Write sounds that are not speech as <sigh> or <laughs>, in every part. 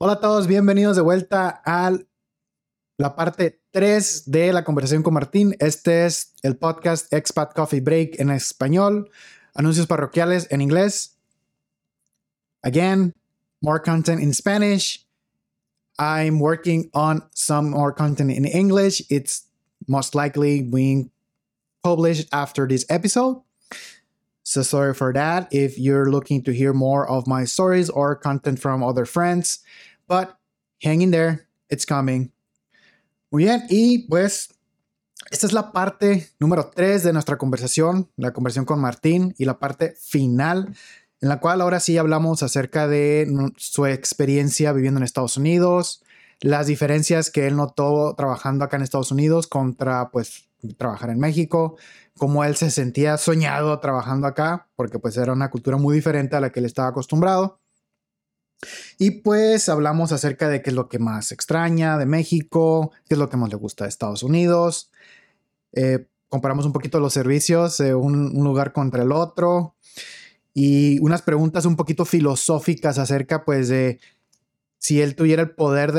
Hola a todos, bienvenidos de vuelta a la parte 3 de la conversación con Martín. Este es el podcast Expat Coffee Break en español, anuncios parroquiales en inglés. Again, more content in Spanish. I'm working on some more content in English. It's most likely being published after this episode. So sorry for that if you're looking to hear more of my stories or content from other friends, but hang in there, it's coming. Muy bien, y pues esta es la parte número 3 de nuestra conversación, la conversación con Martín y la parte final en la cual ahora sí hablamos acerca de su experiencia viviendo en Estados Unidos, las diferencias que él notó trabajando acá en Estados Unidos contra pues trabajar en México, cómo él se sentía soñado trabajando acá, porque pues era una cultura muy diferente a la que él estaba acostumbrado. Y pues hablamos acerca de qué es lo que más extraña de México, qué es lo que más le gusta de Estados Unidos. Eh, comparamos un poquito los servicios de un, lugar contra el otro y unas preguntas un poquito filosóficas acerca pues de si él tuviera el poder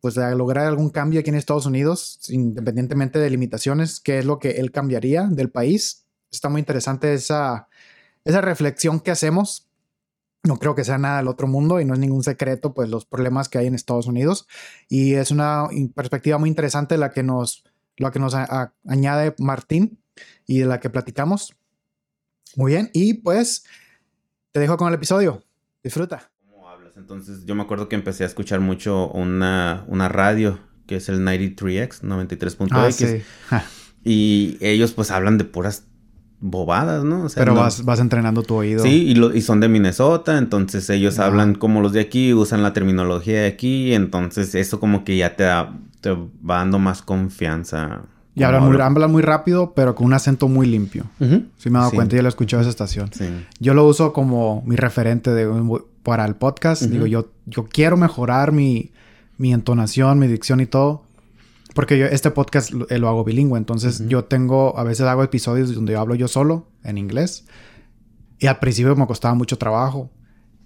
pues, de lograr algún cambio aquí en Estados Unidos, independientemente de limitaciones, qué es lo que él cambiaría del país. Está muy interesante esa, esa reflexión que hacemos. No creo que sea nada del otro mundo y no es ningún secreto, pues los problemas que hay en Estados Unidos. Y es una perspectiva muy interesante la que nos, la que nos añade Martín y de la que platicamos. Muy bien, y pues te dejo con el episodio. Disfruta. Entonces yo me acuerdo que empecé a escuchar mucho una, una radio que es el 93X, 93.x. Ah, <laughs> y ellos pues hablan de puras bobadas, ¿no? Pero vas, vas, entrenando tu oído. Sí, y, lo, y son de Minnesota, entonces ellos hablan como los de aquí, usan la terminología de aquí, entonces eso como que ya te, te va dando más confianza y habla muy, muy rápido, pero con un acento muy limpio. Sí me he dado cuenta, yo lo he escuchado esa estación. Yo lo uso como mi referente de, para el podcast. Digo, yo, yo quiero mejorar mi, mi entonación, mi dicción y todo. Porque yo este podcast lo, lo hago bilingüe. Entonces yo tengo, a veces hago episodios donde yo hablo yo solo en inglés. Y al principio me costaba mucho trabajo.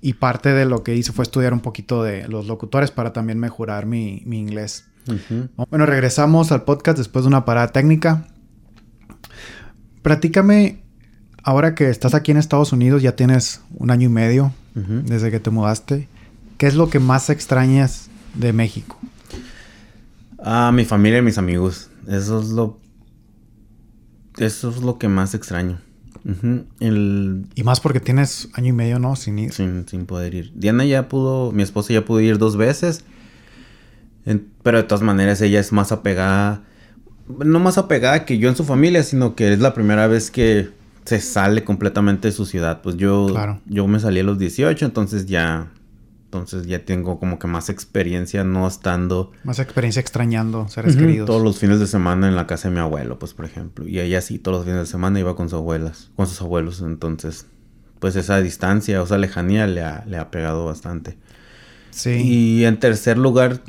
Y parte de lo que hice fue estudiar un poquito de los locutores para también mejorar mi, mi inglés. Bueno, regresamos al podcast después de una parada técnica. Platícame, ahora que estás aquí en Estados Unidos, ya tienes un año y medio desde que te mudaste. ¿Qué es lo que más extrañas de México? Ah, mi familia y mis amigos. Eso es lo. Eso es lo que más extraño. Y más porque tienes año y medio, ¿no? Sin ir. Sin, sin poder ir. Diana ya pudo, mi esposa ya pudo ir dos veces pero de todas maneras ella es más apegada, no más apegada que yo en su familia, sino que es la primera vez que se sale completamente de su ciudad. Pues yo, yo me salí a los 18, entonces ya, entonces ya tengo como que más experiencia no estando... Más experiencia extrañando seres queridos. Todos los fines de semana en la casa de mi abuelo, pues por ejemplo. Y ella sí, todos los fines de semana iba con sus abuelas, con sus abuelos. Entonces, pues esa distancia, o esa lejanía le ha, le ha pegado bastante. Sí. Y en tercer lugar,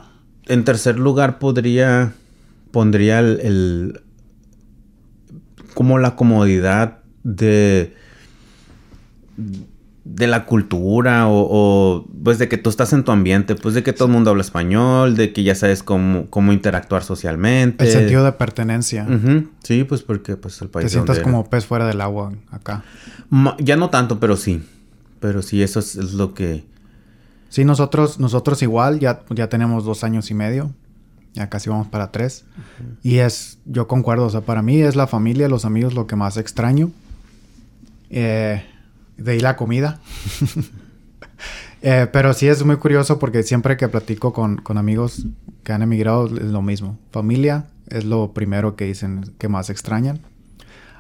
en tercer lugar podría pondría el, como la comodidad de de la cultura o, pues de que tú estás en tu ambiente, pues de que todo el mundo habla español, de que ya sabes cómo, cómo interactuar socialmente. El sentido de pertenencia. Sí, pues porque pues el país... Te sientas como pez fuera del agua acá. ya no tanto, pero sí. Pero sí, eso es lo que Sí, nosotros, nosotros igual, ya, ya tenemos dos años y medio. Ya casi vamos para tres. Y es, yo concuerdo, o sea, para mí es la familia, los amigos lo que más extraño. Eh, de ahí la comida. <laughs> Eh, pero sí es muy curioso porque siempre que platico con, con, amigos que han emigrado es lo mismo. Familia es lo primero que dicen que más extrañan.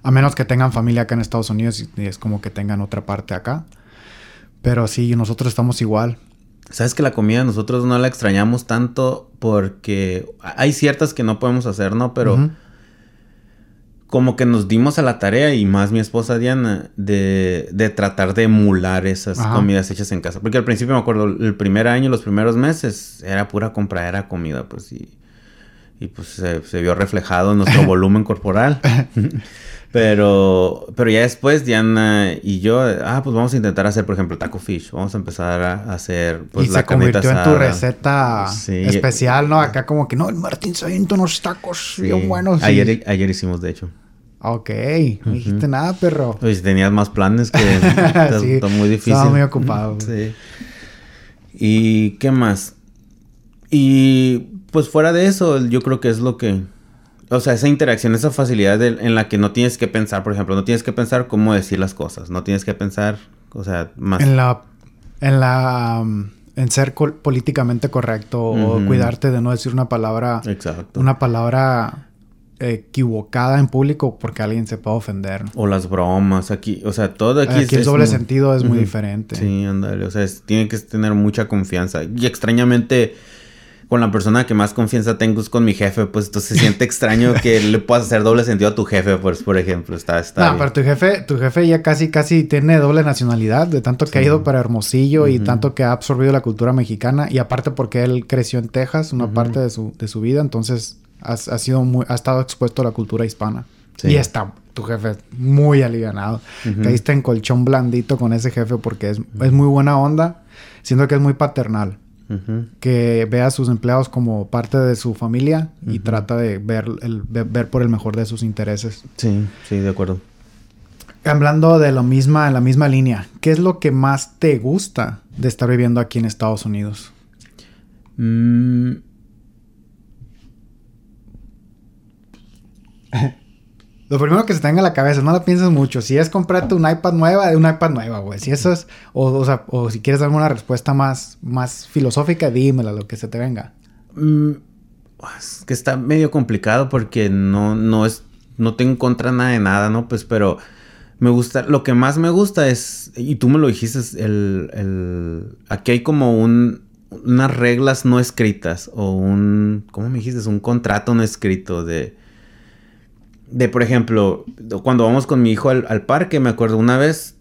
A menos que tengan familia acá en Estados Unidos y es como que tengan otra parte acá. Pero sí, nosotros estamos igual. Sabes que la comida nosotros no la extrañamos tanto porque hay ciertas que no podemos hacer, ¿no? Pero como que nos dimos a la tarea y más mi esposa Diana de, de tratar de emular esas comidas hechas en casa. Porque al principio me acuerdo, el primer año, los primeros meses, era pura compra, era comida, pues y... y pues se, vio reflejado en nuestro <laughs> volumen corporal. <laughs> pero, pero ya después Diana y yo, ah, pues vamos a intentar hacer, por ejemplo, taco fish. Vamos a empezar a hacer pues y la se convirtió en tu receta especial, ¿no? Acá como que no, el Martín se avienta unos tacos bien buenos. Ayer, ayer hicimos, de hecho. Ok, no dijiste nada, perro. Pues tenías más planes que <laughs> <laughs> está muy difícil. Estaba muy ocupado. Sí. ¿Y qué más? Y pues fuera de eso, yo creo que es lo que... O sea, esa interacción, esa facilidad en la que no tienes que pensar, por ejemplo, no tienes que pensar cómo decir las cosas, no tienes que pensar, o sea, más... En la... En la... Um, en ser políticamente correcto o cuidarte de no decir una palabra... Exacto. Una palabra equivocada en público porque alguien se puede ofender. O las bromas, aquí, o sea, todo aquí, aquí el doble sentido es muy diferente. Sí, ándale, o sea, tiene que tener mucha confianza. Y extrañamente, con la persona que más confianza tengo es con mi jefe, pues entonces se siente extraño que <laughs> le puedas hacer doble sentido a tu jefe, pues, por ejemplo, está, está No, pero tu jefe, tu jefe ya casi, casi tiene doble nacionalidad, de tanto que ha ido para Hermosillo y tanto que ha absorbido la cultura mexicana, y aparte porque él creció en Texas, una parte de su, de su vida, entonces ha sido muy, ha estado expuesto a la cultura hispana. Y está tu jefe muy alivianado. Caíste en colchón blandito con ese jefe porque es, es muy buena onda. Siento que es muy paternal. Que ve a sus empleados como parte de su familia y trata de ver, el, ver por el mejor de sus intereses. Sí, sí, de acuerdo. Hablando de lo misma, la misma línea, ¿qué es lo que más te gusta de estar viviendo aquí en Estados Unidos? Mm, <laughs> Lo primero que se tenga en la cabeza, no lo pienses mucho. Si es comprarte un iPad nueva, de un iPad nueva, güey. Si eso es, o, o si quieres darme una respuesta más, más filosófica, dímela, lo que se te venga. Mm, es que está medio complicado porque no, no es, no tengo en contra nada de nada, ¿no? Pues, pero me gusta, lo que más me gusta es, y tú me lo dijiste, el, el aquí hay como un, unas reglas no escritas o un, ¿cómo me dijiste? Un contrato no escrito de de, por ejemplo, cuando vamos con mi hijo al, parque, me acuerdo una vez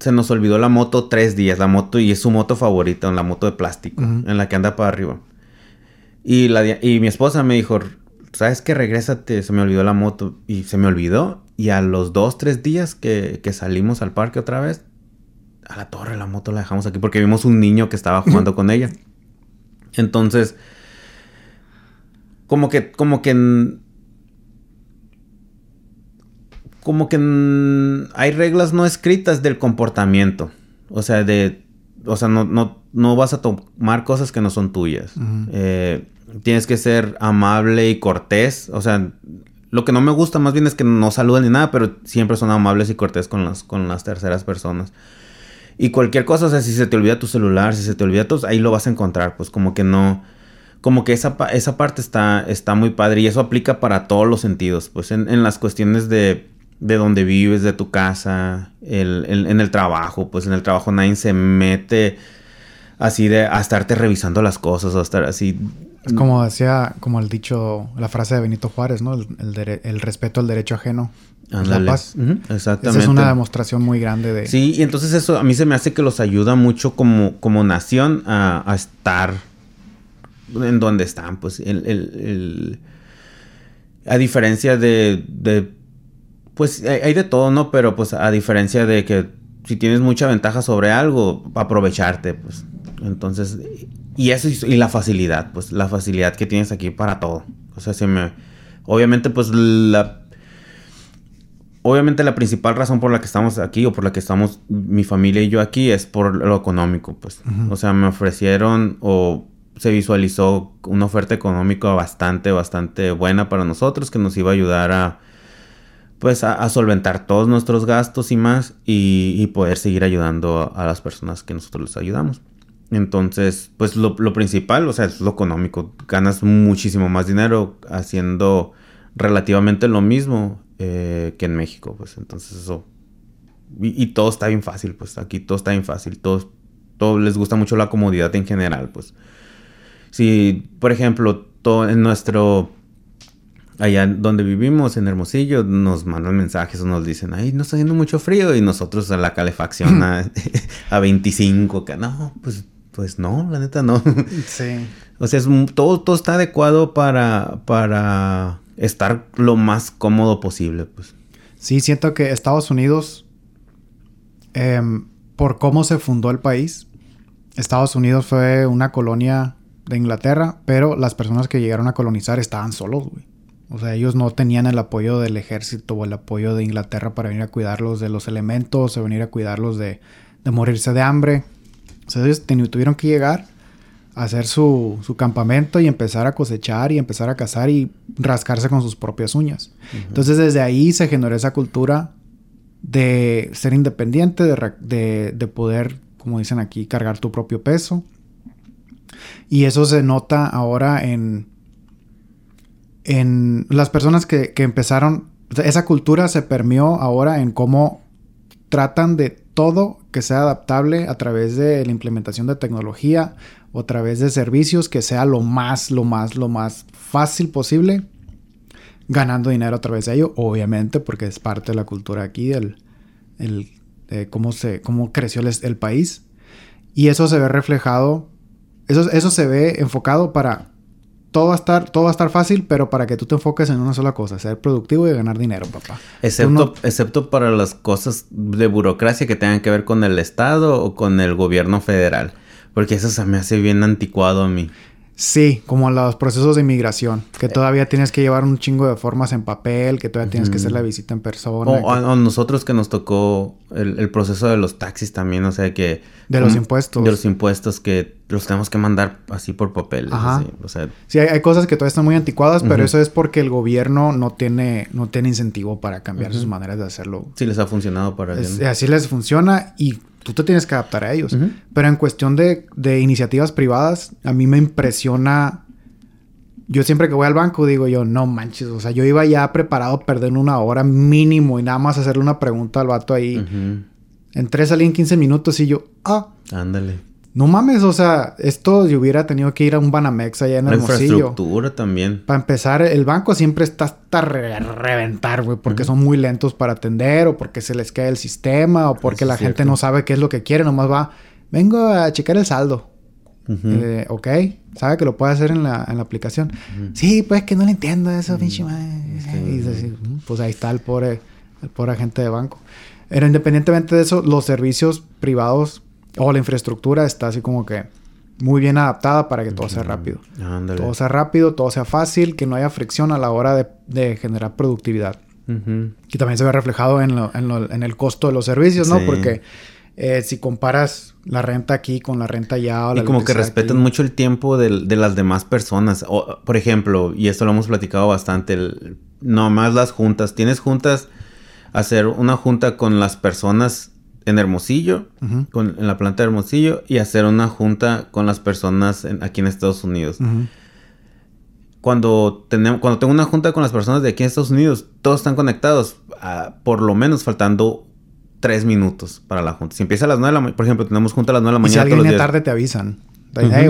se nos olvidó la moto tres días, la moto, y es su moto favorita, la moto de plástico, en la que anda para arriba. Y, la, y mi esposa me dijo, ¿sabes qué? Regrésate, se me olvidó la moto. Y se me olvidó. Y a los dos, tres días que, que salimos al parque otra vez, a la torre la moto la dejamos aquí porque vimos un niño que estaba jugando con ella. Entonces, como que, como que como que hay reglas no escritas del comportamiento. O sea, de. O sea, no, no, no vas a tomar cosas que no son tuyas. Eh, tienes que ser amable y cortés. O sea, lo que no me gusta más bien es que no saludan ni nada, pero siempre son amables y cortés con las, con las terceras personas. Y cualquier cosa, o sea, si se te olvida tu celular, si se te olvida todo, ahí lo vas a encontrar. Pues como que no. Como que esa, esa parte está, está muy padre y eso aplica para todos los sentidos. Pues en, en las cuestiones de de donde vives, de tu casa, en el trabajo, pues en el trabajo nadie se mete así de a estarte revisando las cosas o a estar así. Es como decía, como el dicho, la frase de Benito Juárez, ¿no? El, respeto al derecho ajeno. La paz. exactamente. Esa es una demostración muy grande de... Sí, y entonces eso a mí se me hace que los ayuda mucho como, como nación a, estar en donde están, pues el, a diferencia de pues hay de todo, ¿no? Pero pues a diferencia de que si tienes mucha ventaja sobre algo, aprovecharte, pues. Entonces, y eso y la facilidad, pues la facilidad que tienes aquí para todo. O sea, se me... Obviamente, pues la... Obviamente la principal razón por la que estamos aquí o por la que estamos mi familia y yo aquí es por lo económico, pues. O sea, me ofrecieron o se visualizó una oferta económica bastante, bastante buena para nosotros que nos iba a ayudar a pues a, solventar todos nuestros gastos y más y, poder seguir ayudando a, las personas que nosotros les ayudamos. Entonces, pues lo, principal, o sea, es lo económico. Ganas muchísimo más dinero haciendo relativamente lo mismo eh, que en México, pues entonces eso... Y, todo está bien fácil, pues aquí todo está bien fácil. Todos, todo les gusta mucho la comodidad en general, pues. Si, por ejemplo, todo en nuestro allá donde vivimos, en Hermosillo, nos mandan mensajes o nos dicen, ay, no está haciendo mucho frío y nosotros a la calefacción a, <laughs> a 25, que no, pues Pues no, la neta no. Sí. <laughs> o sea, es, todo, todo está adecuado para, para estar lo más cómodo posible, pues. Sí, siento que Estados Unidos, em, por cómo se fundó el país, Estados Unidos fue una colonia de Inglaterra, pero las personas que llegaron a colonizar estaban solos, güey. O sea, ellos no tenían el apoyo del ejército o el apoyo de Inglaterra para venir a cuidarlos de los elementos o venir a cuidarlos de, de morirse de hambre. O sea, ellos tuvieron que llegar a hacer su, su, campamento y empezar a cosechar y empezar a cazar y rascarse con sus propias uñas. Entonces desde ahí se generó esa cultura de ser independiente, de, de, de poder, como dicen aquí, cargar tu propio peso. Y eso se nota ahora en, en las personas que, que empezaron, esa cultura se permeó ahora en cómo tratan de todo que sea adaptable a través de la implementación de tecnología o a través de servicios que sea lo más, lo más, lo más fácil posible, ganando dinero a través de ello, obviamente, porque es parte de la cultura aquí, el, el cómo, se, cómo creció el, el, país. Y eso se ve reflejado, eso, eso se ve enfocado para todo va a estar, todo va a estar fácil, pero para que tú te enfoques en una sola cosa, ser productivo y ganar dinero, papá. Excepto, excepto para las cosas de burocracia que tengan que ver con el Estado o con el gobierno federal. Porque eso se me hace bien anticuado a mí. Sí, como los procesos de inmigración, que todavía tienes que llevar un chingo de formas en papel, que todavía tienes que hacer la visita en persona. O, a, nosotros que nos tocó el, proceso de los taxis también, o sea que... De los impuestos. De los impuestos que los tenemos que mandar así por papel. Ajá. o sea... Sí, hay, cosas que todavía están muy anticuadas, pero eso es porque el gobierno no tiene, no tiene incentivo para cambiar sus maneras de hacerlo. Sí, les ha funcionado para Así les funciona y tú te tienes que adaptar a ellos. Pero en cuestión de, de, iniciativas privadas, a mí me impresiona. Yo siempre que voy al banco digo yo, no manches, o sea, yo iba ya preparado a perder una hora mínimo y nada más hacerle una pregunta al vato ahí. Entré, salí en 15 minutos y yo, ah. Ándale. No mames, o sea, esto yo hubiera tenido que ir a un Banamex allá en el Hermosillo. La infraestructura también. Para empezar, el banco siempre está hasta reventar, güey, porque son muy lentos para atender o porque se les cae el sistema o porque la gente no sabe qué es lo que quiere, nomás va, vengo a checar el saldo. Eh, ok, sabe que lo puede hacer en la, en la aplicación. Sí, pues que no le entiendo eso, pinche mm, Pues ahí está el pobre, el pobre agente de banco. Pero independientemente de eso, los servicios privados o la infraestructura está así como que muy bien adaptada para que todo sea rápido. Todo sea rápido, todo sea fácil, que no haya fricción a la hora de, generar productividad. Y también se ve reflejado en, en, el costo de los servicios, ¿no? Porque eh, si comparas la renta aquí con la renta allá... y como que respetan mucho el tiempo de, las demás personas. O, por ejemplo, y esto lo hemos platicado bastante, no más las juntas. Tienes juntas, hacer una junta con las personas en Hermosillo, con, en la planta de Hermosillo, y hacer una junta con las personas aquí en Estados Unidos. Cuando, tenemos, cuando tengo una junta con las personas de aquí en Estados Unidos, todos están conectados, por lo menos faltando tres minutos para la junta. Si empieza a las nueve de la mañana, por ejemplo, tenemos junta a las nueve de la mañana. si alguien viene tarde, te avisan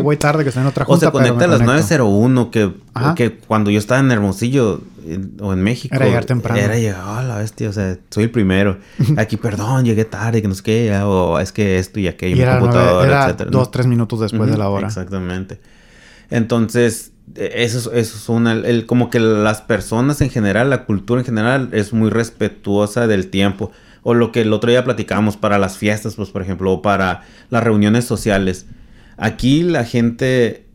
voy tarde que estoy en otra junta. O se conecta a las 9.01, que, que cuando yo estaba en Hermosillo o en México. Era llegar temprano. Era llegar, oh, la bestia, o sea, soy el primero. <laughs> Aquí, perdón, llegué tarde, que no sé qué, o es que esto y aquello, y mi computadora, etcétera. Dos, tres minutos después de la hora. Exactamente. Entonces, eso, eso es una. El, como que las personas en general, la cultura en general, es muy respetuosa del tiempo. O lo que el otro día platicamos para las fiestas, pues, por ejemplo, o para las reuniones sociales Aquí la gente,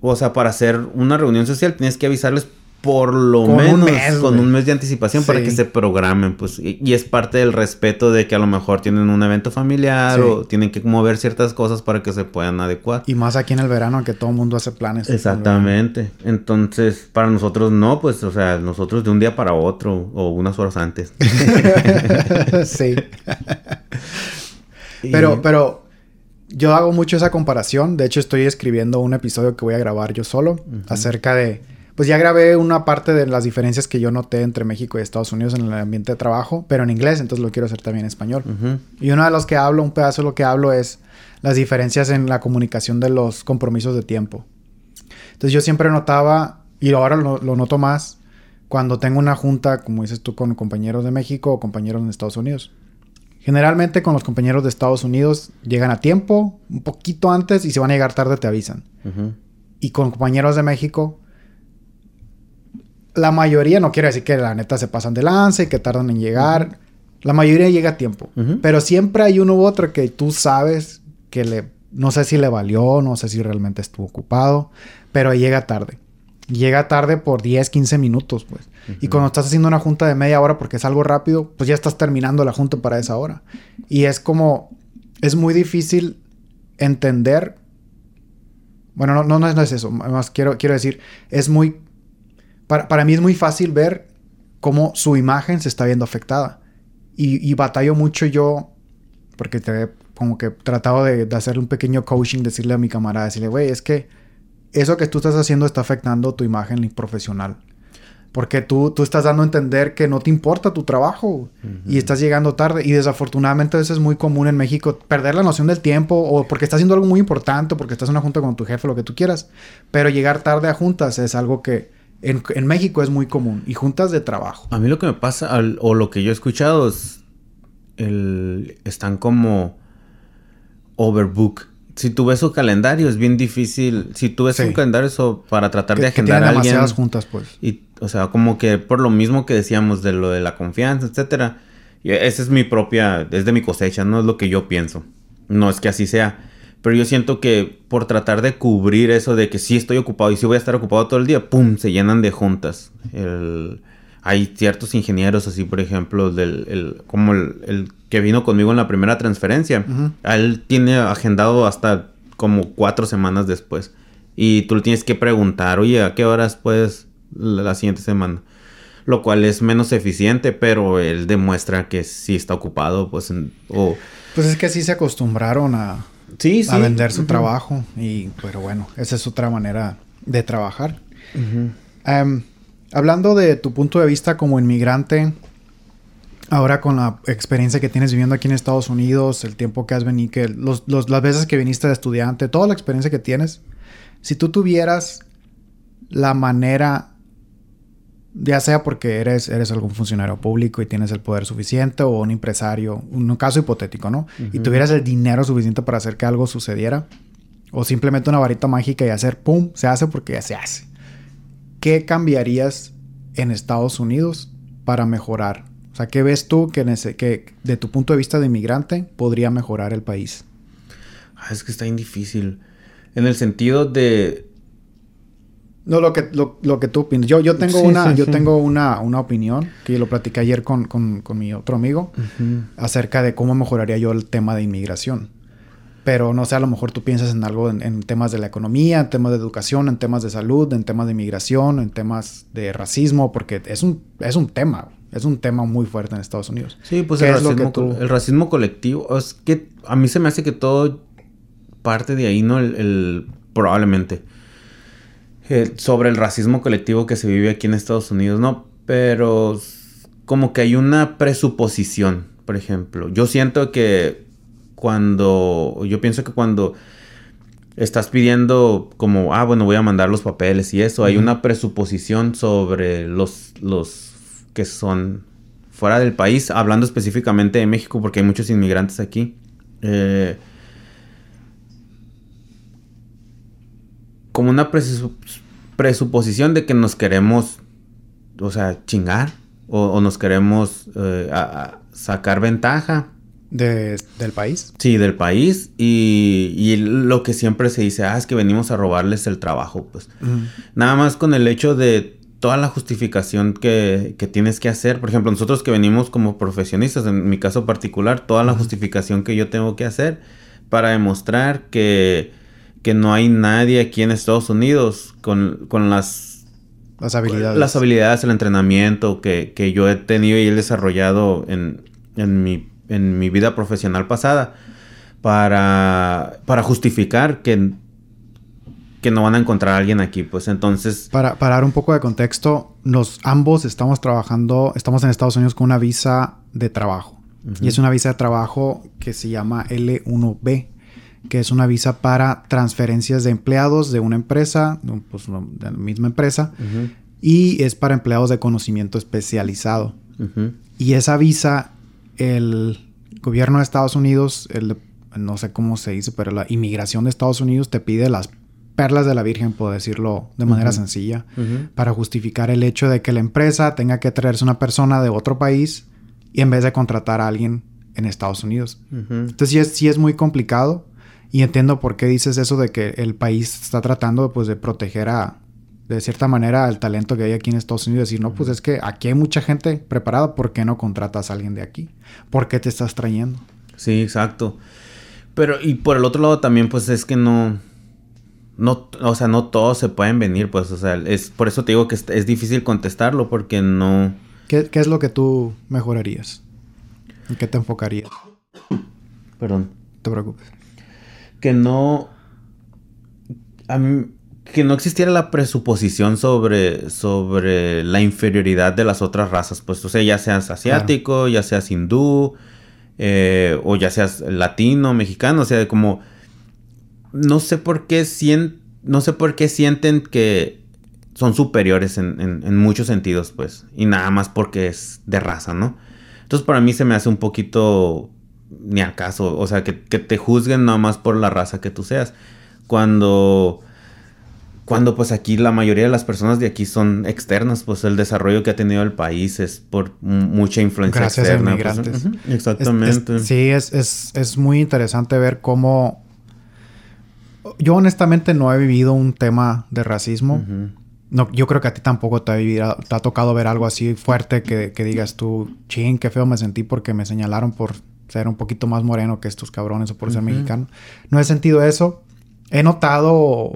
o sea, para hacer una reunión social tienes que avisarles por lo menos con un mes de anticipación para que se programen, pues, y, es parte del respeto de que a lo mejor tienen un evento familiar o tienen que mover ciertas cosas para que se puedan adecuar. Y más aquí en el verano que todo el mundo hace planes. Exactamente. Entonces, para nosotros no, pues, o sea, nosotros de un día para otro o unas horas antes. <laughs> sí. <laughs> Pero, pero yo hago mucho esa comparación. De hecho, estoy escribiendo un episodio que voy a grabar yo solo acerca de. Pues ya grabé una parte de las diferencias que yo noté entre México y Estados Unidos en el ambiente de trabajo, pero en inglés, entonces lo quiero hacer también en español. Y uno de los que hablo, un pedazo de lo que hablo es las diferencias en la comunicación de los compromisos de tiempo. Entonces yo siempre notaba, y ahora lo, lo noto más, cuando tengo una junta, como dices tú, con compañeros de México o compañeros de Estados Unidos Generalmente con los compañeros de Estados Unidos llegan a tiempo, un poquito antes y si van a llegar tarde te avisan. Y con compañeros de México, la mayoría, no quiero decir que la neta se pasan de lance y que tardan en llegar. La mayoría llega a tiempo. Pero siempre hay uno u otro que tú sabes que le, no sé si le valió, no sé si realmente estuvo ocupado, pero llega tarde. Llega tarde por 10, 15 minutos, pues. Y cuando estás haciendo una junta de media hora porque es algo rápido, pues ya estás terminando la junta para esa hora. Y es como, es muy difícil entender. Bueno, no, no, no es eso. Más quiero, quiero decir, es muy. Para, para, mí es muy fácil ver cómo su imagen se está viendo afectada. Y, y batallo mucho yo, porque te como que he tratado de, de hacer un pequeño coaching, decirle a mi camarada, decirle, güey, es que eso que tú estás haciendo está afectando tu imagen profesional. Porque tú, tú estás dando a entender que no te importa tu trabajo y estás llegando tarde. Y desafortunadamente eso es muy común en México, perder la noción del tiempo o porque estás haciendo algo muy importante, porque estás en una junta con tu jefe, lo que tú quieras. Pero llegar tarde a juntas es algo que en, en México es muy común. Y juntas de trabajo. A mí lo que me pasa, o lo que yo he escuchado es, el, están como overbook si tú ves su calendario es bien difícil. Si tú ves un calendario eso para tratar de agendar a alguien. juntas, pues. Y, o sea, como que por lo mismo que decíamos de lo de la confianza, etcétera. esa es mi propia, es de mi cosecha, no es lo que yo pienso. No es que así sea. Pero yo siento que por tratar de cubrir eso de que sí estoy ocupado y sí voy a estar ocupado todo el día, ¡pum! se llenan de juntas. El, hay ciertos ingenieros así, por ejemplo, del, el, como el, que vino conmigo en la primera transferencia. Él tiene agendado hasta como cuatro semanas después. Y tú le tienes que preguntar, oye, ¿a qué horas puedes la, siguiente semana? Lo cual es menos eficiente, pero él demuestra que sí está ocupado, pues... o... Pues es que sí se acostumbraron a, sí, a vender su trabajo. Y, pero bueno, esa es otra manera de trabajar. Hablando de tu punto de vista como inmigrante, ahora con la experiencia que tienes viviendo aquí en Estados Unidos, el tiempo que has venido, que las veces que viniste de estudiante, toda la experiencia que tienes, si tú tuvieras la manera, ya sea porque eres, eres algún funcionario público y tienes el poder suficiente o un empresario, un caso hipotético, ¿no? Y tuvieras el dinero suficiente para hacer que algo sucediera, o simplemente una varita mágica y hacer, ¡pum!, se hace porque ya se hace. ¿Qué cambiarías en Estados Unidos para mejorar? O sea, ¿qué ves tú que, que de tu punto de vista de inmigrante podría mejorar el país? Ah, es que está bien difícil. En el sentido de... No, lo que, lo, que tú opinas. Yo, yo tengo, una, yo tengo una, una, opinión que lo platiqué ayer con, mi otro amigo acerca de cómo mejoraría yo el tema de inmigración pero no sé, a lo mejor tú piensas en algo en, temas de la economía, en temas de educación, en temas de salud, en temas de inmigración, en temas de racismo, porque es un, es un tema, es un tema muy fuerte en Estados Unidos. Sí, pues el racismo, el racismo colectivo, es que a mí se me hace que todo parte de ahí, ¿no? El, probablemente. Eh, sobre el racismo colectivo que se vive aquí en Estados Unidos, ¿no? Pero como que hay una presuposición, por ejemplo. Yo siento que cuando, yo pienso que cuando estás pidiendo como, ah, bueno, voy a mandar los papeles y eso, hay una presuposición sobre los, los que son fuera del país, hablando específicamente de México, porque hay muchos inmigrantes aquí. Eh, como una presuposición de que nos queremos, o sea, chingar, o, nos queremos eh, sacar ventaja del país. Sí, del país. Y, lo que siempre se dice, ah, es que venimos a robarles el trabajo, pues. Nada más con el hecho de toda la justificación que, tienes que hacer. Por ejemplo, nosotros que venimos como profesionistas, en mi caso particular, toda la justificación que yo tengo que hacer para demostrar que, que no hay nadie aquí en Estados Unidos con, las las habilidades. Las habilidades, el entrenamiento que, que yo he tenido y he desarrollado en, en mi en mi vida profesional pasada para, para justificar que, que no van a encontrar a alguien aquí. Pues entonces... Para, para dar un poco de contexto, nos ambos estamos trabajando, estamos en Estados Unidos con una visa de trabajo. Y es una visa de trabajo que se llama L1B, que es una visa para transferencias de empleados de una empresa, pues, de la misma empresa, y es para empleados de conocimiento especializado. Y esa visa el, gobierno de Estados Unidos, el, no sé cómo se dice, pero la inmigración de Estados Unidos te pide las perlas de la Virgen, por decirlo de manera sencilla, para justificar el hecho de que la empresa tenga que traerse una persona de otro país y en vez de contratar a alguien en Estados Unidos. Entonces sí es, sí es muy complicado y entiendo por qué dices eso de que el país está tratando pues de proteger a de cierta manera al talento que hay aquí en Estados Unidos. Decir, no, pues es que aquí hay mucha gente preparada, ¿por qué no contratas a alguien de aquí? ¿Por qué te estás trayendo? Sí, exacto. Pero, y por el otro lado también, pues es que no, no, o sea, no todos se pueden venir, pues, o sea, es por eso te digo que es, difícil contestarlo porque no... ¿Qué, ¿Qué, es lo que tú mejorarías? ¿En qué te enfocarías? Perdón. No te preocupes. Que no... A mí, que no existiera la presuposición sobre, sobre la inferioridad de las otras razas, pues, o sea, ya seas asiático, ya seas hindú, eh, o ya seas latino, mexicano, o sea, como, no sé por qué, no sé por qué sienten que son superiores en, en, muchos sentidos, pues, y nada más porque es de raza, ¿no? Entonces, para mí se me hace un poquito ni acaso, o sea, que, que te juzguen nada más por la raza que tú seas, cuando cuando pues aquí la mayoría de las personas de aquí son externas, pues el desarrollo que ha tenido el país es por mucha influencia Gracias externa. A pues, inmigrantes. exactamente. sí, es, es, es, muy interesante ver cómo... Yo honestamente no he vivido un tema de racismo. no, yo creo que a ti tampoco te ha, vivido, te ha tocado ver algo así fuerte que, que digas tú, ching, qué feo me sentí porque me señalaron por ser un poquito más moreno que estos cabrones o por ser mexicano. No he sentido eso, He notado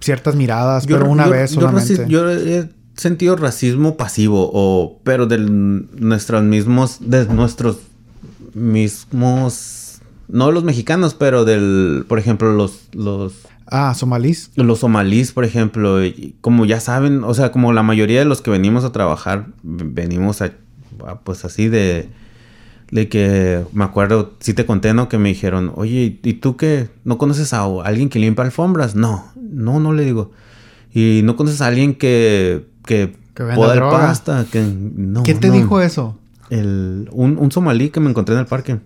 ciertas miradas, pero una vez solamente. Yo, he sentido racismo pasivo, o, pero de nuestros mismos, de nuestros mismos, no los mexicanos, pero del, por ejemplo, los, los Ah, somalíes. Los somalíes, por ejemplo, como ya saben, o sea, como la mayoría de los que venimos a trabajar, venimos a, pues así de, de que me acuerdo, sí te conté, ¿no? Que me dijeron, oye, ¿y tú qué? ¿No conoces a alguien que limpia alfombras? No, no, no le digo. ¿Y no conoces a alguien que, que, que pasta? Que, no, ¿Quién te dijo eso? El, un, un somalí que me encontré en el parque.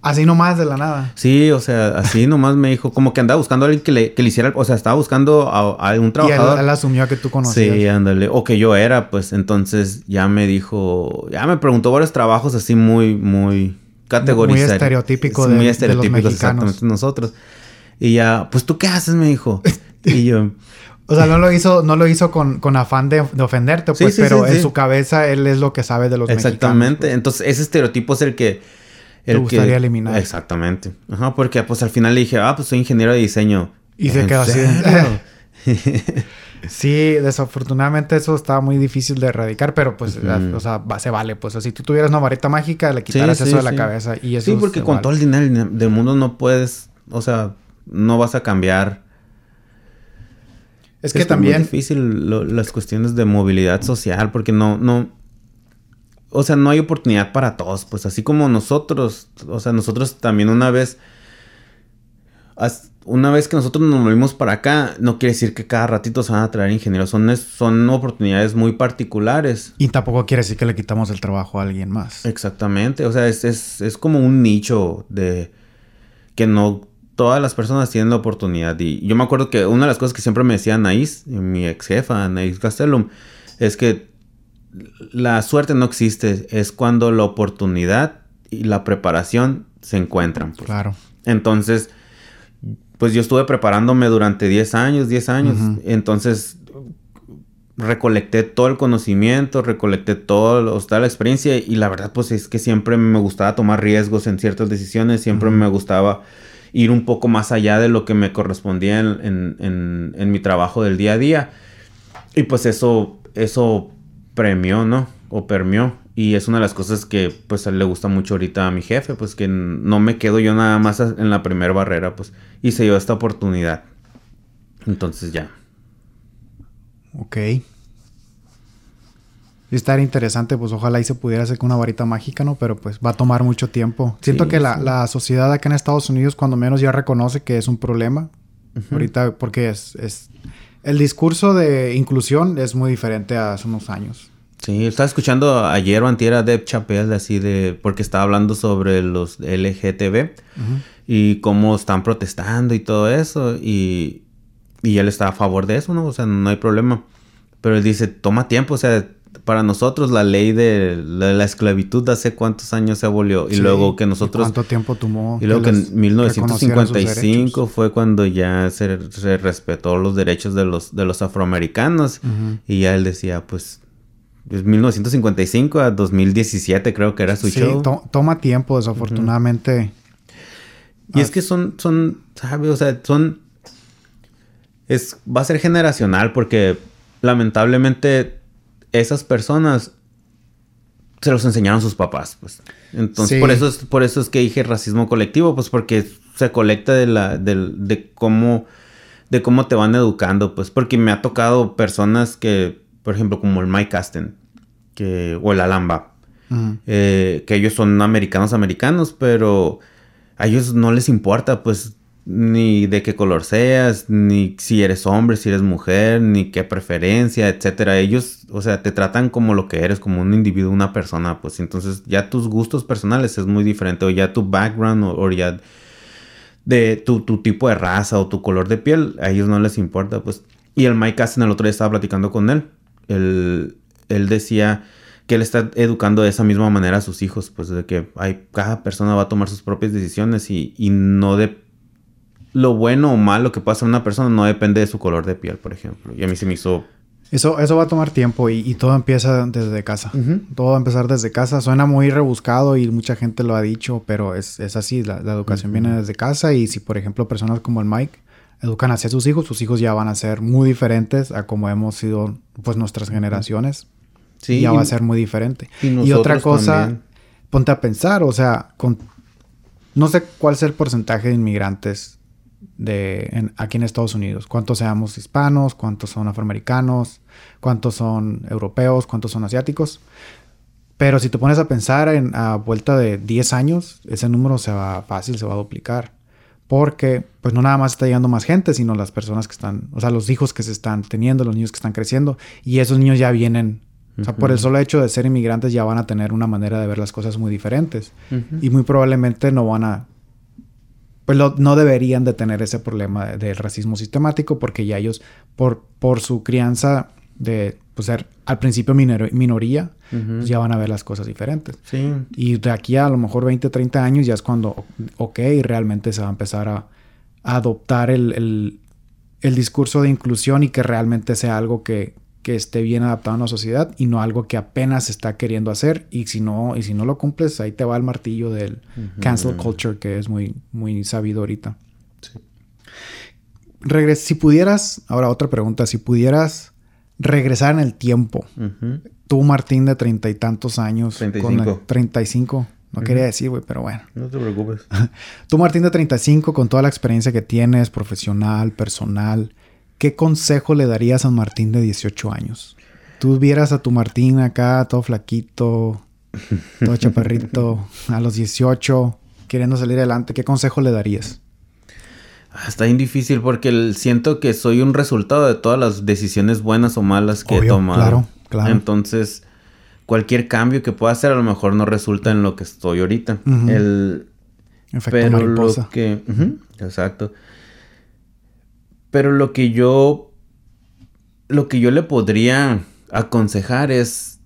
Así nomás de la nada. Sí, o sea, así nomás me dijo, como que andaba buscando a alguien que le, que le hiciera, o sea, estaba buscando a, un trabajador. Y él, asumió que tú conocías. Sí, ándale, o que yo era, pues entonces ya me dijo, ya me preguntó varios trabajos así muy, muy categorizados. Muy estereotípico de, muy estereotípicos, de los mexicanos. exactamente, nosotros. Y ya, pues tú qué haces, me dijo. <laughs> y yo... O sea, no <laughs> lo hizo, no lo hizo con, con afán de, ofenderte, pues, pero en su cabeza él es lo que sabe de los mexicanos. Exactamente. Pues. Entonces, ese estereotipo es el que te gustaría eliminar. Exactamente. Ajá, porque pues al final le dije, ah, pues soy ingeniero de diseño. Y se quedó así. <laughs> sí, desafortunadamente eso estaba muy difícil de erradicar, pero pues, o sea, se vale. Pues si tú tuvieras una varita mágica, le quitaras eso de la cabeza y eso Sí, porque con todo el dinero del mundo no puedes, o sea, no vas a cambiar. Es que también... Es difícil las cuestiones de movilidad social porque no, no, o sea, no hay oportunidad para todos, pues así como nosotros, o sea, nosotros también una vez, una vez que nosotros nos movimos para acá, no quiere decir que cada ratito se van a traer ingenieros, son, son oportunidades muy particulares. Y tampoco quiere decir que le quitamos el trabajo a alguien más. Exactamente, o sea, es, es, como un nicho de que no todas las personas tienen la oportunidad. Y yo me acuerdo que una de las cosas que siempre me decía Anaís, mi ex jefa, Anaís Castellum, es que la suerte no existe, es cuando la oportunidad y la preparación se encuentran. Pues. Claro. Entonces, pues yo estuve preparándome durante 10 años, 10 años. Entonces, recolecté todo el conocimiento, recolecté todo, toda la experiencia y la verdad pues es que siempre me gustaba tomar riesgos en ciertas decisiones, siempre me gustaba ir un poco más allá de lo que me correspondía en, en, en mi trabajo del día a día. Y pues eso, eso premió, ¿no? O permió. Y es una de las cosas que pues le gusta mucho ahorita a mi jefe, pues que no me quedo yo nada más en la primera barrera, pues. Y se dio esta oportunidad. Entonces ya. Ok. Y estaría interesante, pues ojalá y se pudiera hacer con una varita mágica, ¿no? Pero pues va a tomar mucho tiempo. Siento que la, la, sociedad acá en Estados Unidos, cuando menos ya reconoce que es un problema. Ahorita, porque es, es el discurso de inclusión es muy diferente a hace unos años. Sí, estaba escuchando ayer o antier a Deb Chappelle así de... Porque estaba hablando sobre los LGTB y cómo están protestando y todo eso. Y, y él está a favor de eso, ¿no? O sea, no hay problema. Pero él dice, toma tiempo, o sea, para nosotros la ley de la, esclavitud hace cuántos años se abolió y luego que nosotros cuánto tiempo tomó y luego que, en 1955 fue cuando ya se, respetó los derechos de los de los afroamericanos y ya él decía pues 1955 a 2017 creo que era su sí, show. toma tiempo desafortunadamente. Y es que son son ¿sabes? o sea, son es va a ser generacional porque lamentablemente esas personas se los enseñaron sus papás, pues. Entonces, por eso es, por eso es que dije racismo colectivo, pues porque se colecta de la, de, cómo, de cómo te van educando, pues, porque me ha tocado personas que, por ejemplo, como el Mike Aston, que, o el Alamba, eh, que ellos son americanos americanos, pero a ellos no les importa, pues, ni de qué color seas, ni si eres hombre, si eres mujer, ni qué preferencia, etcétera. Ellos, o sea, te tratan como lo que eres, como un individuo, una persona, pues entonces ya tus gustos personales es muy diferente, o ya tu background, o, ya de tu, tipo de raza o tu color de piel, a ellos no les importa, pues. Y el Mike Caston el otro día estaba platicando con él. Él, él decía que él está educando de esa misma manera a sus hijos, pues de que hay, cada persona va a tomar sus propias decisiones y, y no de lo bueno o malo que pasa a una persona no depende de su color de piel, por ejemplo. Y a mí se me hizo... Eso, eso va a tomar tiempo y, todo empieza desde casa. Todo va a empezar desde casa. Suena muy rebuscado y mucha gente lo ha dicho, pero es, así. La, educación viene desde casa y si, por ejemplo, personas como el Mike educan hacia sus hijos, sus hijos ya van a ser muy diferentes a como hemos sido pues nuestras generaciones. Sí. Ya va a ser muy diferente. Y, otra cosa, ponte a pensar, o sea, con, no sé cuál es el porcentaje de inmigrantes de aquí en Estados Unidos. ¿Cuántos seamos hispanos? ¿Cuántos son afroamericanos? ¿Cuántos son europeos? ¿Cuántos son asiáticos? Pero si te pones a pensar en a vuelta de 10 años, ese número se va fácil, se va a duplicar. Porque pues no nada más está llegando más gente, sino las personas que están, o sea, los hijos que se están teniendo, los niños que están creciendo. Y esos niños ya vienen, o sea, por el solo hecho de ser inmigrantes ya van a tener una manera de ver las cosas muy diferentes. Y muy probablemente no van a pues no deberían de tener ese problema del racismo sistemático porque ya ellos, por, por su crianza de pues, ser al principio minoría, pues, ya van a ver las cosas diferentes. Sí. Y de aquí a, lo mejor 20, 30 años ya es cuando, ok, realmente se va a empezar a, adoptar el, el, discurso de inclusión y que realmente sea algo que, que esté bien adaptado a la sociedad y no algo que apenas está queriendo hacer y si no y si no lo cumples ahí te va el martillo del cancel culture que es muy muy sabido ahorita. Sí. si pudieras, ahora otra pregunta, si pudieras regresar en el tiempo, tú Martín de treinta y tantos años, 35. Con 35, no quería decir, güey, pero bueno. No te preocupes. <laughs> tú Martín de 35 con toda la experiencia que tienes, profesional, personal, ¿qué consejo le darías a Martín de 18 años? Tú vieras a tu Martín acá, todo flaquito, todo chaparrito, <laughs> a los 18, queriendo salir adelante, ¿qué consejo le darías? Ah, está bien difícil porque siento que soy un resultado de todas las decisiones buenas o malas que he tomado. Claro, claro. Entonces, cualquier cambio que pueda hacer a lo mejor no resulta en lo que estoy ahorita. El... Efecto pero mariposa. Lo que... exacto. Pero lo que yo. Lo que yo le podría aconsejar es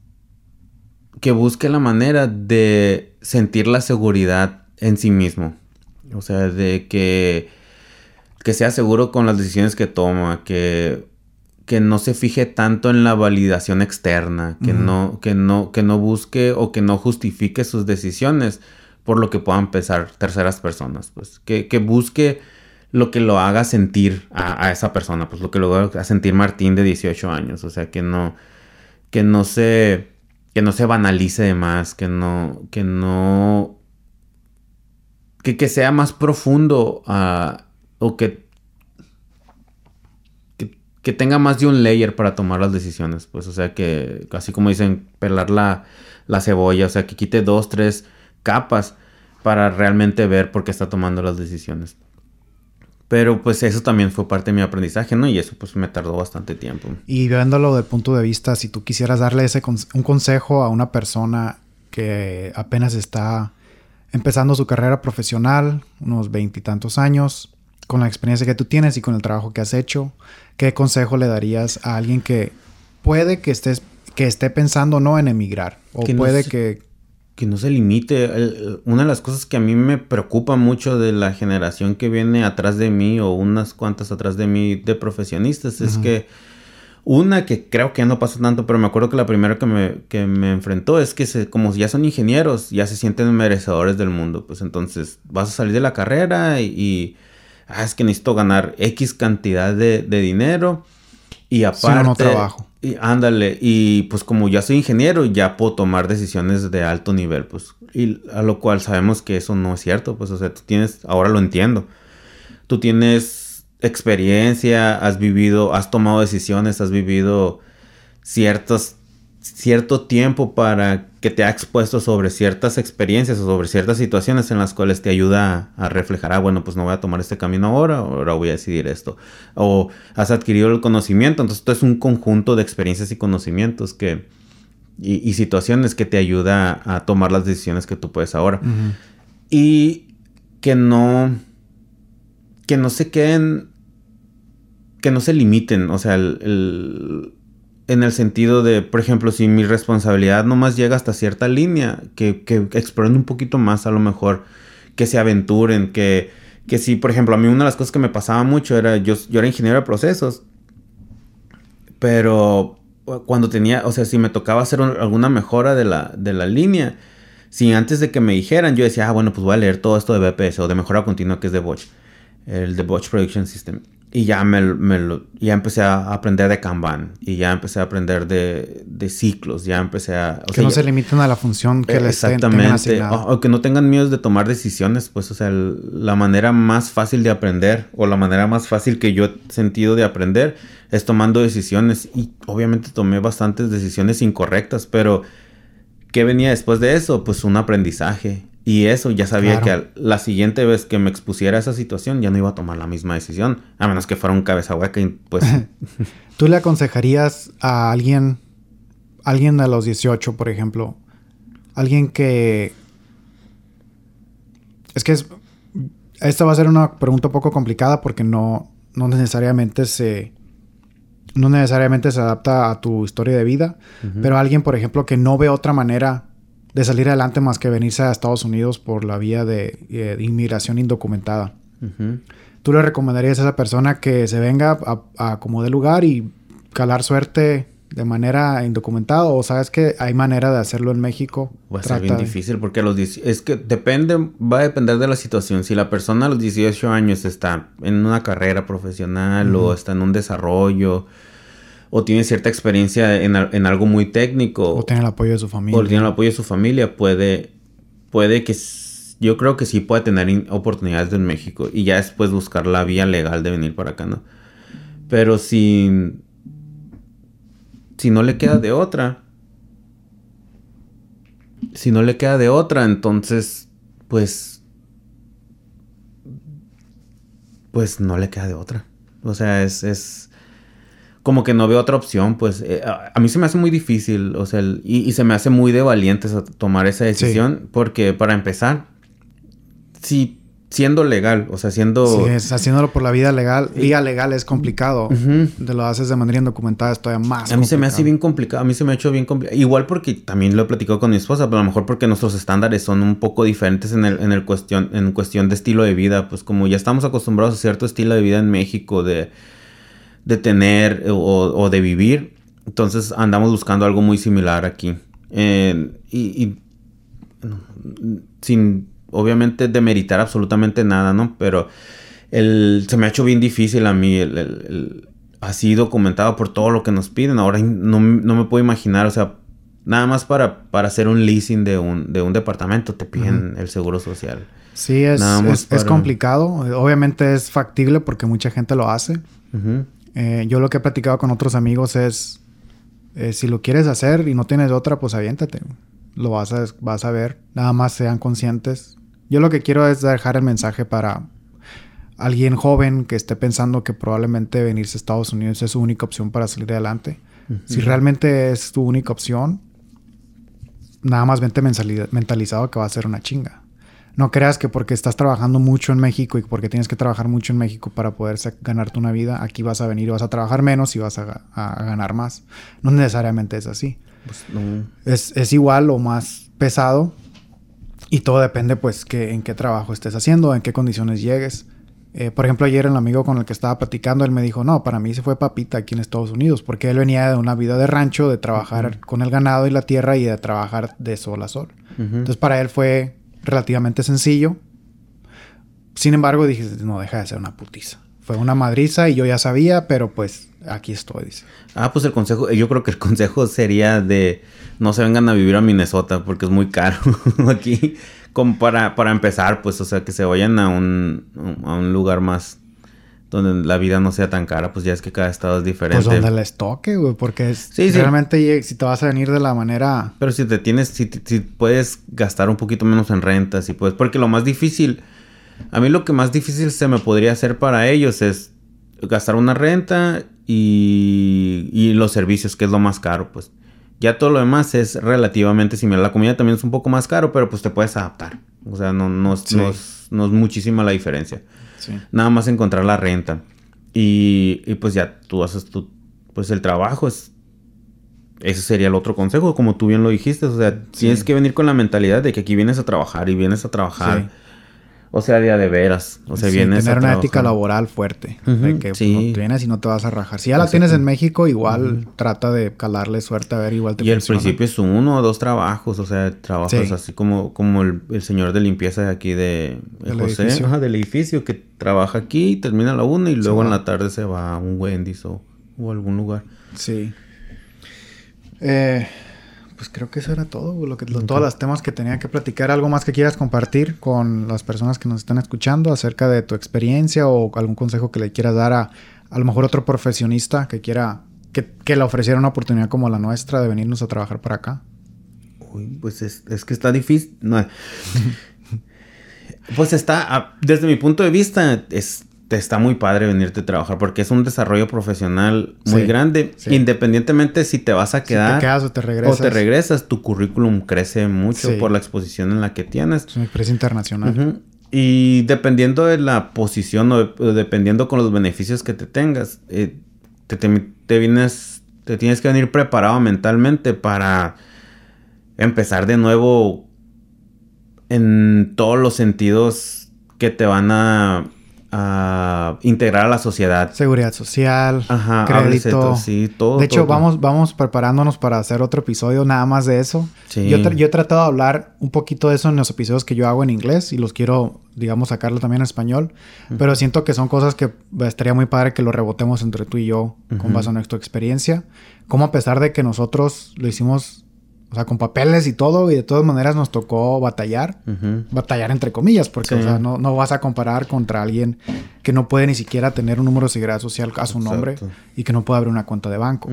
que busque la manera de sentir la seguridad en sí mismo. O sea, de que, que sea seguro con las decisiones que toma, que, que no se fije tanto en la validación externa, que, no, que, no, que no busque o que no justifique sus decisiones por lo que puedan pensar terceras personas. Pues que, que busque lo que lo haga sentir a, esa persona, pues lo que lo haga sentir Martín de 18 años, o sea, que no, que no se, que no se banalice de más, que no, que no, que, que sea más profundo uh, o que, que, tenga más de un layer para tomar las decisiones, pues, o sea, que así como dicen, pelar la, la cebolla, o sea, que quite dos, tres capas para realmente ver por qué está tomando las decisiones. Pero pues eso también fue parte de mi aprendizaje, ¿no? Y eso pues me tardó bastante tiempo. Y viéndolo del punto de vista, si tú quisieras darle ese un consejo a una persona que apenas está empezando su carrera profesional, unos veintitantos años, con la experiencia que tú tienes y con el trabajo que has hecho, ¿qué consejo le darías a alguien que puede que estés que esté pensando no en emigrar o puede que que no se limite. una de las cosas que a mí me preocupa mucho de la generación que viene atrás de mí o unas cuantas atrás de mí de profesionistas es que una que creo que ya no pasó tanto, pero me acuerdo que la primera que me, que me enfrentó es que se, como ya son ingenieros, ya se sienten merecedores del mundo. Pues entonces vas a salir de la carrera y, ah, es que necesito ganar X cantidad de, de dinero y aparte... no trabajo. Y ándale, y pues como ya soy ingeniero, ya puedo tomar decisiones de alto nivel, pues, y a lo cual sabemos que eso no es cierto, pues, o sea, tú tienes, ahora lo entiendo, tú tienes experiencia, has vivido, has tomado decisiones, has vivido ciertos cierto tiempo para que te ha expuesto sobre ciertas experiencias o sobre ciertas situaciones en las cuales te ayuda a, reflejar, ah, bueno, pues no voy a tomar este camino ahora, ahora voy a decidir esto. O has adquirido el conocimiento, entonces esto es un conjunto de experiencias y conocimientos que, y, situaciones que te ayuda a tomar las decisiones que tú puedes ahora. Y que no, que no se queden, que no se limiten, o sea, el en el sentido de, por ejemplo, si mi responsabilidad nomás llega hasta cierta línea, que, que exploren un poquito más a lo mejor, que se aventuren, que, que si, por ejemplo, a mí una de las cosas que me pasaba mucho era, yo, yo era ingeniero de procesos, pero cuando tenía, o sea, si me tocaba hacer alguna mejora de la, de la línea, si antes de que me dijeran, yo decía, ah, bueno, pues voy a leer todo esto de BPS o de mejora continua que es de Bosch, el de Bosch Production System. Y ya, me, lo, ya empecé a aprender de Kanban y ya empecé a aprender de, de ciclos, ya empecé a... que no se limiten a la función que les Exactamente, o, o, que no tengan miedo de tomar decisiones, pues o sea, la manera más fácil de aprender o la manera más fácil que yo he sentido de aprender es tomando decisiones y obviamente tomé bastantes decisiones incorrectas, pero ¿qué venía después de eso? Pues un aprendizaje y eso ya sabía que la siguiente vez que me expusiera a esa situación ya no iba a tomar la misma decisión, a menos que fuera un cabeza hueca y pues... <laughs> ¿Tú le aconsejarías a alguien, alguien de los 18, por ejemplo, alguien que... Es que es... Esta va a ser una pregunta un poco complicada porque no, no necesariamente se... No necesariamente se adapta a tu historia de vida, pero alguien, por ejemplo, que no ve otra manera de salir adelante más que venirse a Estados Unidos por la vía de, eh, inmigración indocumentada. ¿Tú le recomendarías a esa persona que se venga a, como de lugar y calar suerte de manera indocumentada o sabes que hay manera de hacerlo en México? Va a ser bien difícil porque los es que depende, va a depender de la situación. Si la persona a los 18 años está en una carrera profesional o está en un desarrollo o tiene cierta experiencia en, algo muy técnico. O tiene el apoyo de su familia. O tiene el apoyo de su familia, puede, puede que, yo creo que sí puede tener oportunidades en México y ya después buscar la vía legal de venir para acá, ¿no? Pero si, si no le queda de otra, si no le queda de otra, entonces, pues, pues no le queda de otra. O sea, es, es, como que no veo otra opción, pues eh, a, mí se me hace muy difícil, o sea, y, se me hace muy de valientes tomar esa decisión, porque para empezar, si siendo legal, o sea, siendo... Sí, haciéndolo por la vida legal, vía legal es complicado, te lo haces de manera indocumentada es todavía más A mí se me hace bien complicado, a mí se me ha hecho bien complicado, igual porque también lo he platicado con mi esposa, pero a lo mejor porque nuestros estándares son un poco diferentes en el, en el cuestión, en cuestión de estilo de vida, pues como ya estamos acostumbrados a cierto estilo de vida en México, de de tener o, de vivir. Entonces andamos buscando algo muy similar aquí. y, sin obviamente demeritar absolutamente nada, ¿no? Pero el, se me ha hecho bien difícil a mí. El, así documentado por todo lo que nos piden. Ahora no, me puedo imaginar, o sea, nada más para, para hacer un leasing de un, de un departamento te piden el seguro social. Sí, es, es, complicado. Obviamente es factible porque mucha gente lo hace. Eh, yo lo que he platicado con otros amigos es, eh, si lo quieres hacer y no tienes otra, pues aviéntate. Lo vas a, vas a ver. Nada más sean conscientes. Yo lo que quiero es dejar el mensaje para alguien joven que esté pensando que probablemente venirse a Estados Unidos es su única opción para salir adelante. Si realmente es tu única opción, nada más vente mentalizado que va a ser una chinga. No creas que porque estás trabajando mucho en México y porque tienes que trabajar mucho en México para poder ganarte una vida, aquí vas a venir y vas a trabajar menos y vas a, ganar más. No necesariamente es así. Pues es, es, igual o más pesado y todo depende pues que, en qué trabajo estés haciendo, en qué condiciones llegues. Eh, por ejemplo, ayer el amigo con el que estaba platicando, él me dijo, no, para mí se fue papita aquí en Estados Unidos, porque él venía de una vida de rancho, de trabajar con el ganado y la tierra y de trabajar de sol a sol. Entonces para él fue relativamente sencillo. Sin embargo, dije, no, deja de ser una putiza. Fue una madriza y yo ya sabía, pero pues aquí estoy, dice. Ah, pues el consejo, yo creo que el <laughs> consejo sería de no se vengan a vivir a Minnesota porque es muy caro <laughs> aquí como para, para empezar, pues, o sea, que se vayan a un, a un lugar más donde la vida no sea tan cara, pues ya es que cada estado es diferente. Pues donde les toque, güey, porque sí, realmente si te vas a venir de la manera... Pero si te tienes, si, si puedes gastar un poquito menos en rentas y puedes, porque lo más difícil, a mí lo que más difícil se me podría hacer para ellos es gastar una renta y, y los servicios, que es lo más caro, pues. Ya todo lo demás es relativamente similar. La comida también es un poco más caro, pero pues te puedes adaptar. O sea, no, no, es, muchísima la diferencia. Nada más encontrar la renta. Y, y, pues ya tú haces tu... Pues el trabajo es... Ese sería el otro consejo, como tú bien lo dijiste. O sea, tienes que venir con la mentalidad de que aquí vienes a trabajar y vienes a trabajar. O sea, día de veras. O sea, vienes tener una ética laboral fuerte. de que pues, no vienes y no te vas a rajar. Si ya la tienes en México, igual trata de calarle suerte a ver igual te Y al principio es uno o dos trabajos. O sea, trabajos así como, como el, señor de limpieza de aquí de, José. Edificio. del edificio que trabaja aquí, termina la una y luego en la tarde se va a un Wendy's o, o algún lugar. Sí. Eh pues creo que eso era todo, lo que, todos los temas que tenía que platicar. ¿Algo más que quieras compartir con las personas que nos están escuchando acerca de tu experiencia o algún consejo que le quieras dar a a lo mejor otro profesionista que quiera, que, le ofreciera una oportunidad como la nuestra de venirnos a trabajar para acá? Uy, pues es, es que está difícil. No. <laughs> pues está, desde mi punto de vista, es está muy padre venirte a trabajar porque es un desarrollo profesional muy grande. Independientemente si te vas a quedar. te quedas o te regresas. O te regresas, tu currículum crece mucho por la exposición en la que tienes. Es una empresa internacional. Y dependiendo de la posición o, dependiendo con los beneficios que te tengas, eh, te, te, vienes, te tienes que venir preparado mentalmente para empezar de nuevo en todos los sentidos que te van a a integrar a la sociedad. Seguridad social, Ajá, crédito. sí, todo. De hecho, vamos, vamos preparándonos para hacer otro episodio nada más de eso. Sí. Yo, yo, he tratado de hablar un poquito de eso en los episodios que yo hago en inglés y los quiero, digamos, sacarlo también en español. Pero siento que son cosas que estaría muy padre que lo rebotemos entre tú y yo con base en nuestra experiencia. Como a pesar de que nosotros lo hicimos o sea, con papeles y todo, y de todas maneras nos tocó batallar. Batallar entre comillas, porque o sea, no, no, vas a comparar contra alguien que no puede ni siquiera tener un número de seguridad social a su nombre y que no puede abrir una cuenta de banco.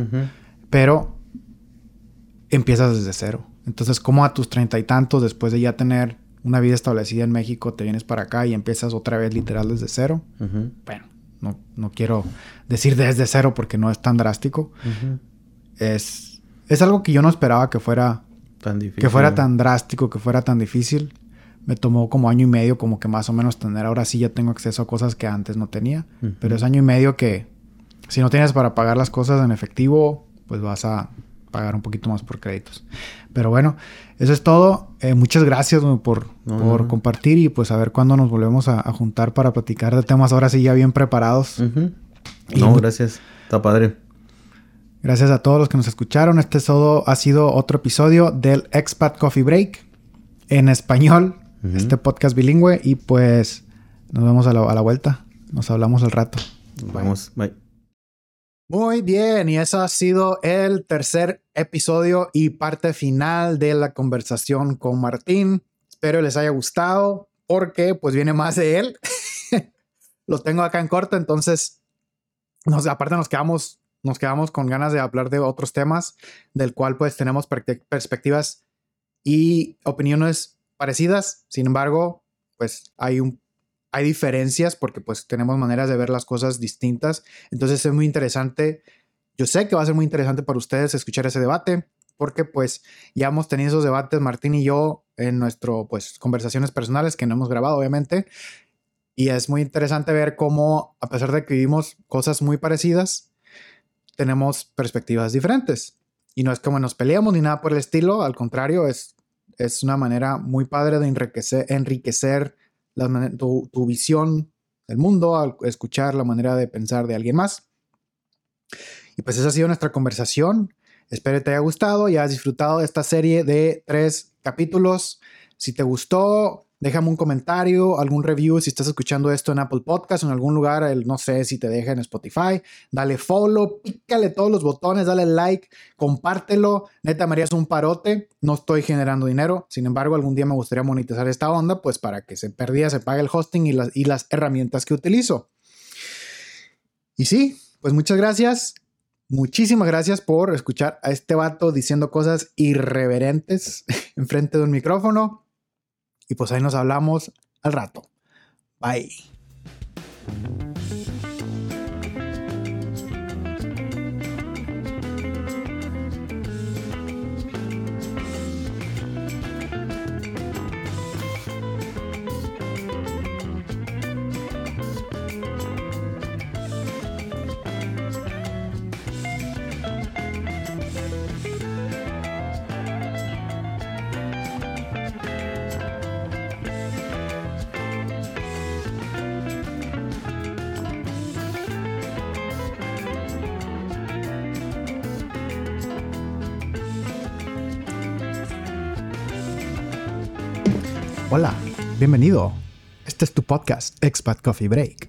Pero empiezas desde cero. Entonces, ¿cómo a tus treinta y tantos, después de ya tener una vida establecida en México, te vienes para acá y empiezas otra vez literal desde cero? Bueno, no, no quiero decir desde cero porque no es tan drástico. Es es algo que yo no esperaba que fuera tan difícil. Que fuera tan drástico, que fuera tan difícil. Me tomó como año y medio como que más o menos tener. Ahora sí ya tengo acceso a cosas que antes no tenía. Pero es año y medio que si no tienes para pagar las cosas en efectivo, pues vas a pagar un poquito más por créditos. Pero bueno, eso es todo. Eh, muchas gracias por, por compartir y pues a ver cuándo nos volvemos a, juntar para platicar de temas ahora sí ya bien preparados. No, gracias. Está padre. Gracias a todos los que nos escucharon. Este todo ha sido otro episodio del Expat Coffee Break en español, este podcast bilingüe. Y pues nos vemos a la, vuelta. Nos hablamos al rato. Vamos, bye. Muy bien, y eso ha sido el tercer episodio y parte final de la conversación con Martín. Espero les haya gustado porque pues viene más de él. <laughs> Lo tengo acá en corto, entonces nos, aparte nos quedamos nos quedamos con ganas de hablar de otros temas, del cual pues tenemos perspectivas y opiniones parecidas. Sin embargo, pues hay un hay diferencias porque pues tenemos maneras de ver las cosas distintas. Entonces es muy interesante. Yo sé que va a ser muy interesante para ustedes escuchar ese debate porque pues ya hemos tenido esos debates Martín y yo en nuestro pues conversaciones personales que no hemos grabado obviamente y es muy interesante ver cómo a pesar de que vivimos cosas muy parecidas tenemos perspectivas diferentes y no es como nos peleamos ni nada por el estilo al contrario es es una manera muy padre de enriquecer, enriquecer tu, tu visión del mundo al escuchar la manera de pensar de alguien más. Y pues esa ha sido nuestra conversación. Espero te haya gustado y hayas disfrutado de esta serie de tres capítulos. Si te gustó, déjame un comentario, algún review si estás escuchando esto en Apple Podcast o en algún lugar, el, no sé si te deja en Spotify. Dale follow, pícale todos los botones, dale like, compártelo. Neta, María es un parote. No estoy generando dinero. Sin embargo, algún día me gustaría monetizar esta onda, pues para que se perdía, se pague el hosting y las, y las herramientas que utilizo. Y sí, pues muchas gracias. Muchísimas gracias por escuchar a este vato diciendo cosas irreverentes <laughs> enfrente de un micrófono. Y pues ahí nos hablamos al rato. Bye. Bienvenido. Este es tu podcast, Expat Coffee Break.